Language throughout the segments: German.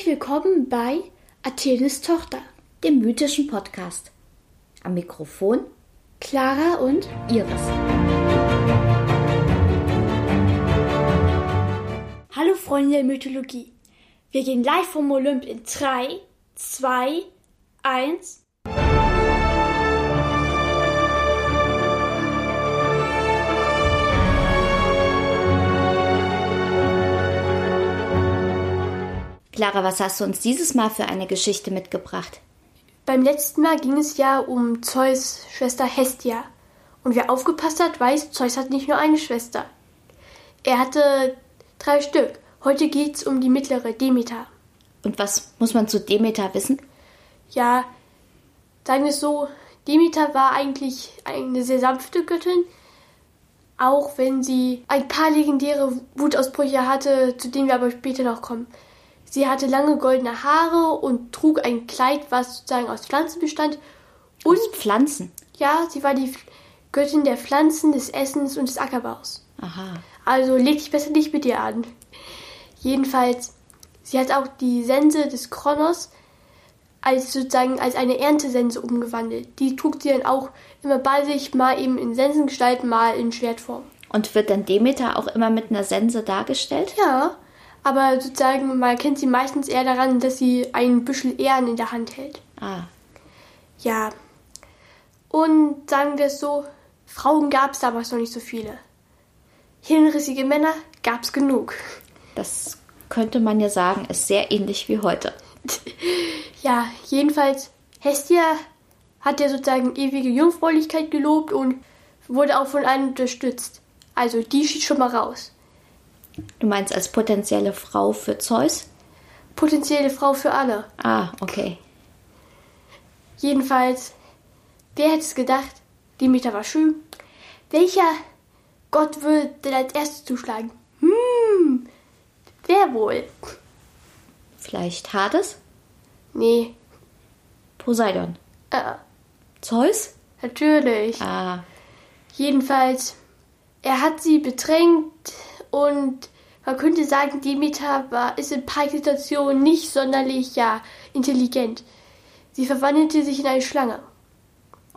Herzlich willkommen bei Athenes Tochter, dem mythischen Podcast. Am Mikrofon Clara und Iris. Hallo Freunde der Mythologie. Wir gehen live vom Olymp in 3, 2, 1. Clara, was hast du uns dieses Mal für eine Geschichte mitgebracht? Beim letzten Mal ging es ja um Zeus Schwester Hestia. Und wer aufgepasst hat, weiß, Zeus hat nicht nur eine Schwester. Er hatte drei Stück. Heute geht es um die mittlere, Demeter. Und was muss man zu Demeter wissen? Ja, sagen wir es so, Demeter war eigentlich eine sehr sanfte Göttin, auch wenn sie ein paar legendäre Wutausbrüche hatte, zu denen wir aber später noch kommen. Sie hatte lange goldene Haare und trug ein Kleid, was sozusagen aus Pflanzen bestand. Und aus Pflanzen? Ja, sie war die Göttin der Pflanzen, des Essens und des Ackerbaus. Aha. Also leg dich besser nicht mit ihr an. Jedenfalls, sie hat auch die Sense des Kronos als sozusagen als eine Erntesense umgewandelt. Die trug sie dann auch immer bei sich, mal eben in Sensengestalt, mal in Schwertform. Und wird dann Demeter auch immer mit einer Sense dargestellt? Ja, aber sozusagen, man kennt sie meistens eher daran, dass sie ein Büschel Ehren in der Hand hält. Ah. Ja. Und sagen wir es so, Frauen gab es damals noch nicht so viele. Hirnrissige Männer gab es genug. Das könnte man ja sagen, ist sehr ähnlich wie heute. ja, jedenfalls, Hestia hat ja sozusagen ewige Jungfräulichkeit gelobt und wurde auch von allen unterstützt. Also die schied schon mal raus. Du meinst als potenzielle Frau für Zeus? Potenzielle Frau für alle. Ah, okay. Jedenfalls, wer hätte es gedacht? Demeter war schön. Welcher Gott würde denn als erstes zuschlagen? Hm, wer wohl? Vielleicht Hades? Nee. Poseidon? Äh. Zeus? Natürlich. Ah. Jedenfalls, er hat sie bedrängt, und man könnte sagen, Demeter war, ist in ein paar Situationen nicht sonderlich ja, intelligent. Sie verwandelte sich in eine Schlange.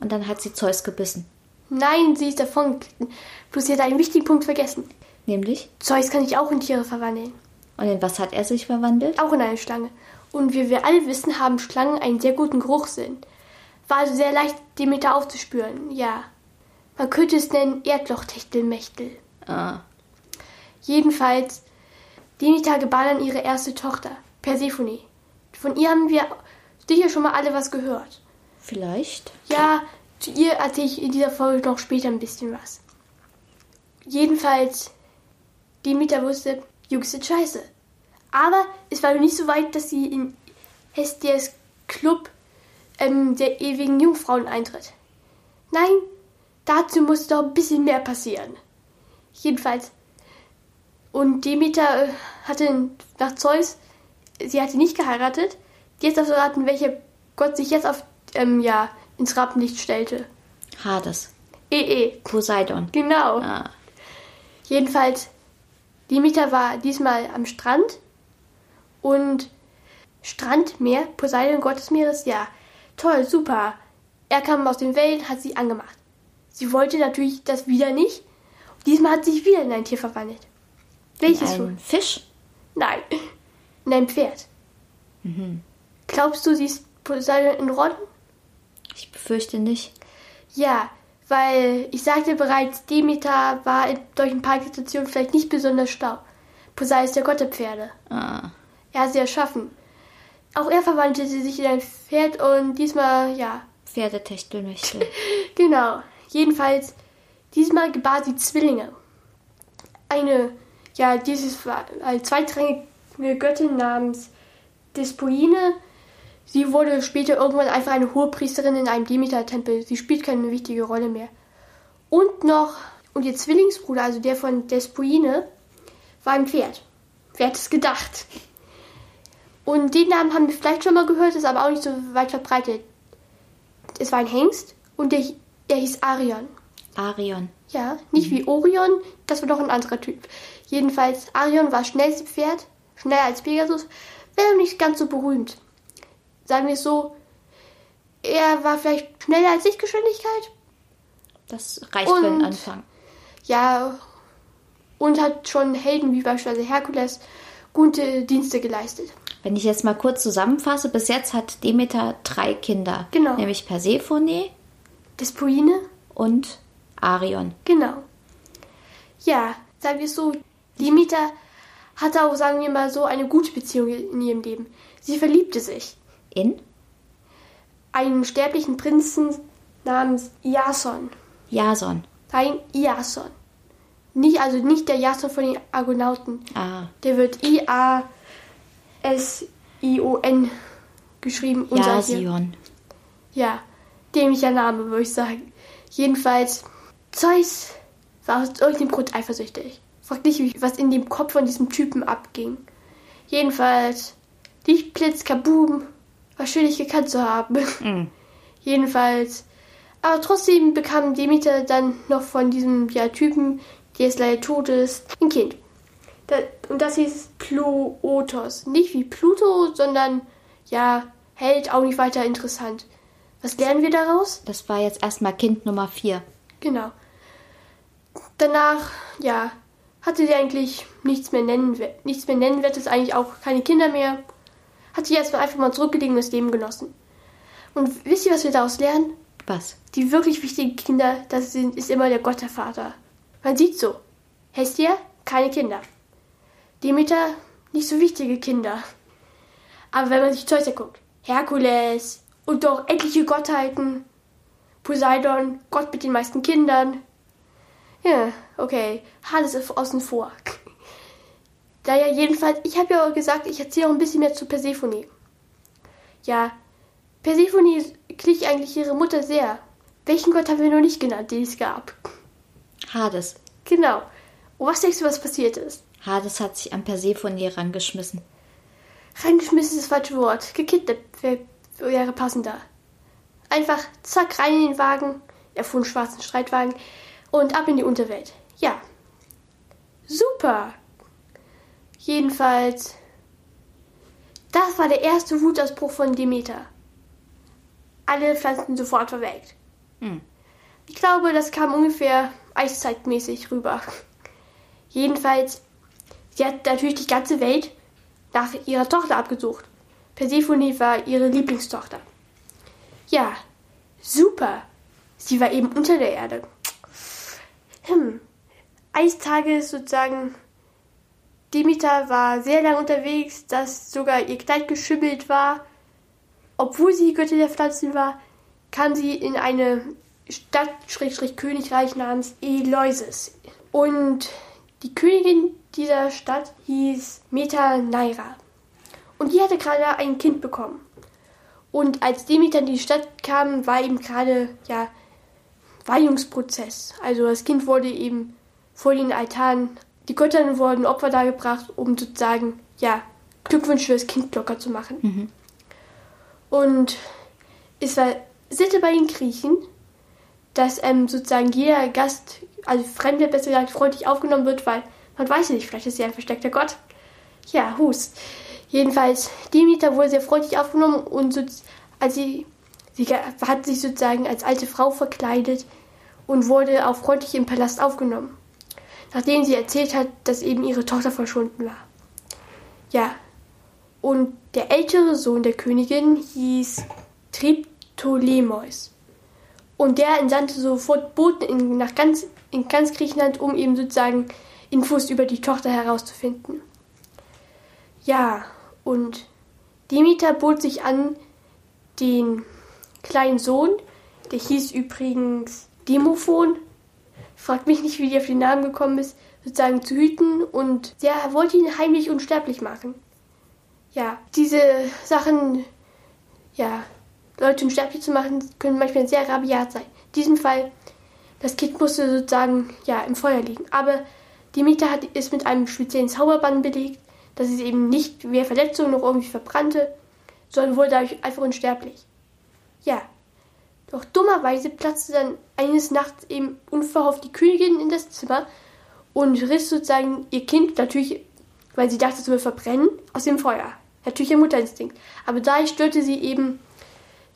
Und dann hat sie Zeus gebissen. Nein, sie ist davon. Bloß sie hat einen wichtigen Punkt vergessen. Nämlich? Zeus kann sich auch in Tiere verwandeln. Und in was hat er sich verwandelt? Auch in eine Schlange. Und wie wir alle wissen, haben Schlangen einen sehr guten Geruchssinn. War also sehr leicht, Demeter aufzuspüren, ja. Man könnte es nennen Erdlochtechtelmechtel. Ah. Jedenfalls, Demeter gebar dann ihre erste Tochter, Persephone. Von ihr haben wir sicher schon mal alle was gehört. Vielleicht. Ja, zu ihr erzähle ich in dieser Folge noch später ein bisschen was. Jedenfalls, Demeter wusste, Jungs sind scheiße. Aber es war noch nicht so weit, dass sie in Hestias Club ähm, der ewigen Jungfrauen eintritt. Nein, dazu muss doch ein bisschen mehr passieren. Jedenfalls, und Demeter äh, hatte nach Zeus, sie hatte nicht geheiratet. Jetzt darfst du raten, welcher Gott sich jetzt auf, ähm, ja, ins Rampenlicht stellte. Hades. Eh, eh. Poseidon. Genau. Ah. Jedenfalls, Demeter war diesmal am Strand und Strandmeer, Poseidon, Gott des Meeres, ja, toll, super. Er kam aus den Wellen, hat sie angemacht. Sie wollte natürlich das wieder nicht. Diesmal hat sie sich wieder in ein Tier verwandelt. Welches ein wohl? Fisch? Nein. In ein Pferd. Mhm. Glaubst du, sie ist Poseidon in Rodden? Ich befürchte nicht. Ja, weil ich sagte bereits, Demeter war in solchen Parksituationen vielleicht nicht besonders stau. Poseidon ist der Gott der Pferde. Ah. Er hat sie erschaffen. Auch er verwandelte sich in ein Pferd und diesmal, ja. Pferdetechtelmechtel. genau. Jedenfalls, diesmal gebar sie Zwillinge. Eine ja, dieses war eine zweitrangige Göttin namens Despoine. Sie wurde später irgendwann einfach eine hohe Priesterin in einem Demeter-Tempel. Sie spielt keine wichtige Rolle mehr. Und noch, und ihr Zwillingsbruder, also der von Despoine, war ein Pferd. Wer hätte es gedacht? Und den Namen haben wir vielleicht schon mal gehört, ist aber auch nicht so weit verbreitet. Es war ein Hengst und der, der hieß Arion. Arion. Ja, nicht mhm. wie Orion, das war doch ein anderer Typ. Jedenfalls, Arion war das schnellste Pferd, schneller als Pegasus, wenn auch nicht ganz so berühmt. Sagen wir es so, er war vielleicht schneller als Lichtgeschwindigkeit. Das reicht für den Anfang. Ja, und hat schon Helden wie beispielsweise Herkules gute Dienste geleistet. Wenn ich jetzt mal kurz zusammenfasse, bis jetzt hat Demeter drei Kinder. Genau. Nämlich Persephone Despoine, und Arion. genau. Ja, sagen wir es so, Demeter hatte auch, sagen wir mal so, eine gute Beziehung in ihrem Leben. Sie verliebte sich. In Einen sterblichen Prinzen namens Iason. Jason. Nein, Iason. Nicht, also nicht der Jason von den Argonauten. Ah, Der wird I-A-S-I-O-N geschrieben. Jasion. Ja, dämlicher Name, würde ich sagen. Jedenfalls, Zeus war aus irgendeinem Grund eifersüchtig. Fragt nicht, was in dem Kopf von diesem Typen abging. Jedenfalls, Lichtblitz, Kaboom, war schön, dich gekannt zu haben. Mhm. Jedenfalls, aber trotzdem bekam Demeter dann noch von diesem ja, Typen, der jetzt leider tot ist, ein Kind. Da, und das hieß Plotos. Nicht wie Pluto, sondern ja, Held, auch nicht weiter interessant. Was lernen wir daraus? Das war jetzt erstmal Kind Nummer vier. Genau. Danach, ja, hatte sie eigentlich nichts mehr nennen, nichts mehr nennenwertes, eigentlich auch keine Kinder mehr. Hat sich erstmal einfach mal zurückgelegen und das Leben genossen. Und wisst ihr, was wir daraus lernen? Was? Die wirklich wichtigen Kinder, das sind, ist immer der Gott der Vater. Man sieht so. Hestia, keine Kinder. Demeter, nicht so wichtige Kinder. Aber wenn man sich Zeus anguckt, Herkules und doch etliche Gottheiten, Poseidon, Gott mit den meisten Kindern. Ja, okay, Hades ist außen vor. Naja, jedenfalls, ich habe ja gesagt, ich erzähle auch ein bisschen mehr zu Persephone. Ja, Persephone glich eigentlich ihre Mutter sehr. Welchen Gott haben wir noch nicht genannt, den es gab? Hades. Genau. Und was denkst du, was passiert ist? Hades hat sich an Persephone rangeschmissen. Reingeschmissen ist das falsche Wort. Gekidnappt wär- wäre passender. Einfach zack rein in den Wagen. Er fuhr einen schwarzen Streitwagen. Und ab in die Unterwelt. Ja. Super. Jedenfalls. Das war der erste Wutausbruch von Demeter. Alle Pflanzen sofort verwelkt. Hm. Ich glaube, das kam ungefähr eiszeitmäßig rüber. Jedenfalls, sie hat natürlich die ganze Welt nach ihrer Tochter abgesucht. Persephone war ihre Lieblingstochter. Ja, super. Sie war eben unter der Erde. Hm. Eistage ist sozusagen. Demeter war sehr lang unterwegs, dass sogar ihr Kleid geschimmelt war. Obwohl sie Göttin der Pflanzen war, kam sie in eine Stadt, Schrägstrich Königreich namens Eleusis. Und die Königin dieser Stadt hieß Metaneira. Und die hatte gerade ein Kind bekommen. Und als Demeter in die Stadt kam, war eben gerade, ja, Weihungsprozess. Also das Kind wurde eben vor den Altaren, die Götter wurden Opfer dargebracht, um sozusagen, ja, Glückwünsche für das Kind locker zu machen. Und es war Sitte bei den Griechen, dass ähm, sozusagen jeder Gast, also Fremde besser gesagt, freundlich aufgenommen wird, weil man weiß ja nicht, vielleicht ist sie ein versteckter Gott. Ja, Hus. Jedenfalls, Demeter wurde sehr freundlich aufgenommen und so, als sie, sie hat sich sozusagen als alte Frau verkleidet und wurde auch freundlich im Palast aufgenommen. Nachdem sie erzählt hat, dass eben ihre Tochter verschwunden war. Ja. Und der ältere Sohn der Königin hieß Triptolemus. Und der entsandte sofort Boten in, nach ganz, in ganz Griechenland, um eben sozusagen Infos über die Tochter herauszufinden. Ja, und Demeter bot sich an, den kleinen Sohn, der hieß übrigens Demophon, fragt mich nicht, wie die auf den Namen gekommen ist, sozusagen zu hüten und der wollte ihn heimlich unsterblich machen. Ja, diese Sachen, ja, Leute unsterblich zu machen, können manchmal sehr rabiat sein. In diesem Fall, das Kind musste sozusagen, ja, im Feuer liegen. Aber Demeter hat, ist mit einem speziellen Zauberbann belegt, dass es eben nicht mehr Verletzungen noch irgendwie verbrannte, sondern wurde dadurch einfach unsterblich. Ja, doch dummerweise platzte dann eines Nachts eben unverhofft die Königin in das Zimmer und riss sozusagen ihr Kind, natürlich, weil sie dachte, es würde verbrennen, aus dem Feuer. Natürlicher Mutterinstinkt. Aber da störte sie eben,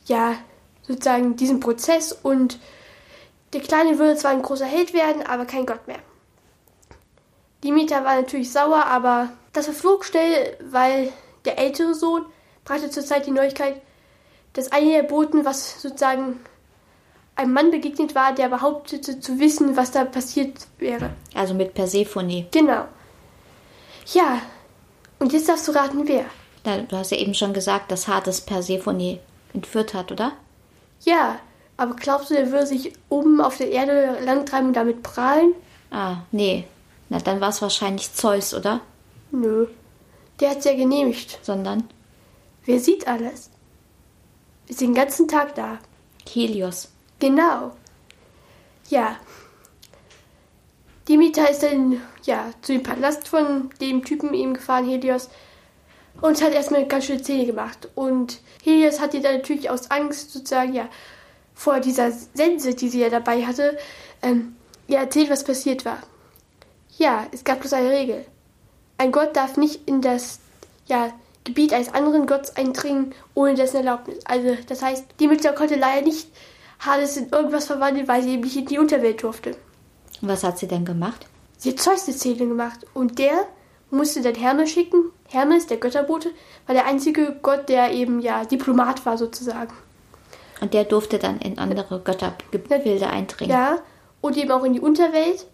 ja, sozusagen diesen Prozess und der Kleine würde zwar ein großer Held werden, aber kein Gott mehr. Demeter war natürlich sauer, aber das verflog schnell, weil der ältere Sohn brachte zurzeit die Neuigkeit, dass eine der Boten, was sozusagen einem Mann begegnet war, der behauptete zu wissen, was da passiert wäre. Also mit Persephone. Genau. Ja, und jetzt darfst du raten, wer. Na, du hast ja eben schon gesagt, dass Hades Persephone entführt hat, oder? Ja, aber glaubst du, der würde sich oben auf der Erde langtreiben und damit prahlen? Ah, nee. Na, dann war es wahrscheinlich Zeus, oder? Nö. Der hat's ja genehmigt. Sondern Wer sieht alles? Ist den ganzen Tag da. Helios. Genau. Ja. Demeter ist dann ja zu dem Palast von dem Typen eben gefahren, Helios, und hat erstmal ganz schöne Szene gemacht. Und Helios hat ihr dann natürlich aus Angst sozusagen ja vor dieser Sense, die sie ja dabei hatte, ähm, ihr erzählt, was passiert war. Ja, es gab bloß eine Regel. Ein Gott darf nicht in das ja, Gebiet eines anderen Gottes eindringen, ohne dessen Erlaubnis. Also, das heißt, Demeter konnte leider nicht Hades in irgendwas verwandeln, weil sie eben nicht in die Unterwelt durfte. Was hat sie denn gemacht? Sie hat Zeus eine Szene gemacht und der musste dann Hermes schicken. Hermes, der Götterbote, war der einzige Gott, der eben ja Diplomat war sozusagen. Und der durfte dann in andere Göttergebilde eindringen. Ja, und eben auch in die Unterwelt.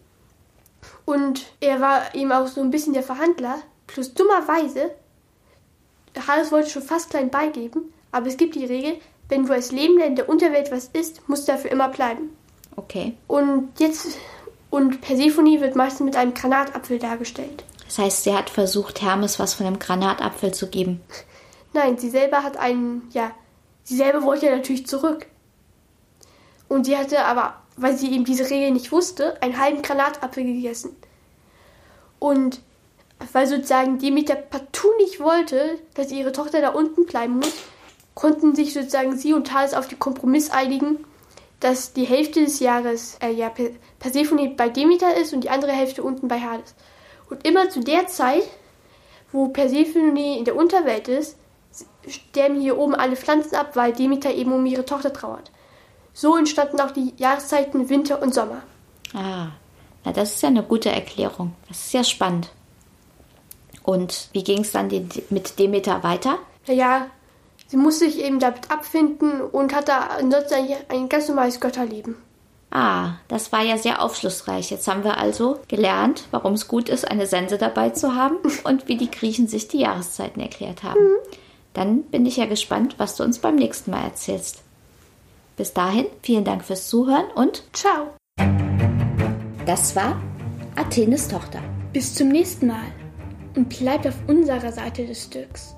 Und er war eben auch so ein bisschen der Verhandler. Plus dummerweise, Hades wollte schon fast klein beigeben, aber es gibt die Regel, wenn du als Lebender in der Unterwelt was isst, musst du dafür immer bleiben. Okay. Und jetzt, und Persephone wird meistens mit einem Granatapfel dargestellt. Das heißt, sie hat versucht, Hermes was von einem Granatapfel zu geben. Nein, sie selber hat einen, ja, sie selber wollte ja natürlich zurück. Und sie hatte aber, weil sie eben diese Regel nicht wusste, einen halben Granatapfel gegessen. Und weil sozusagen Demeter partout nicht wollte, dass ihre Tochter da unten bleiben muss, konnten sich sozusagen sie und Thales auf den Kompromiss einigen, dass die Hälfte des Jahres äh, ja, Persephone bei Demeter ist und die andere Hälfte unten bei Hades. Und immer zu der Zeit, wo Persephone in der Unterwelt ist, sterben hier oben alle Pflanzen ab, weil Demeter eben um ihre Tochter trauert. So entstanden auch die Jahreszeiten Winter und Sommer. Ah, na das ist ja eine gute Erklärung. Das ist ja spannend. Und wie ging es dann die, mit Demeter weiter? Naja, sie musste sich eben damit abfinden und hatte ansonsten ein, ein ganz normales Götterleben. Ah, das war ja sehr aufschlussreich. Jetzt haben wir also gelernt, warum es gut ist, eine Sense dabei zu haben und wie die Griechen sich die Jahreszeiten erklärt haben. Mhm. Dann bin ich ja gespannt, was du uns beim nächsten Mal erzählst. Bis dahin, vielen Dank fürs Zuhören und ciao. Das war Athenes Tochter. Bis zum nächsten Mal und bleibt auf unserer Seite des Stücks.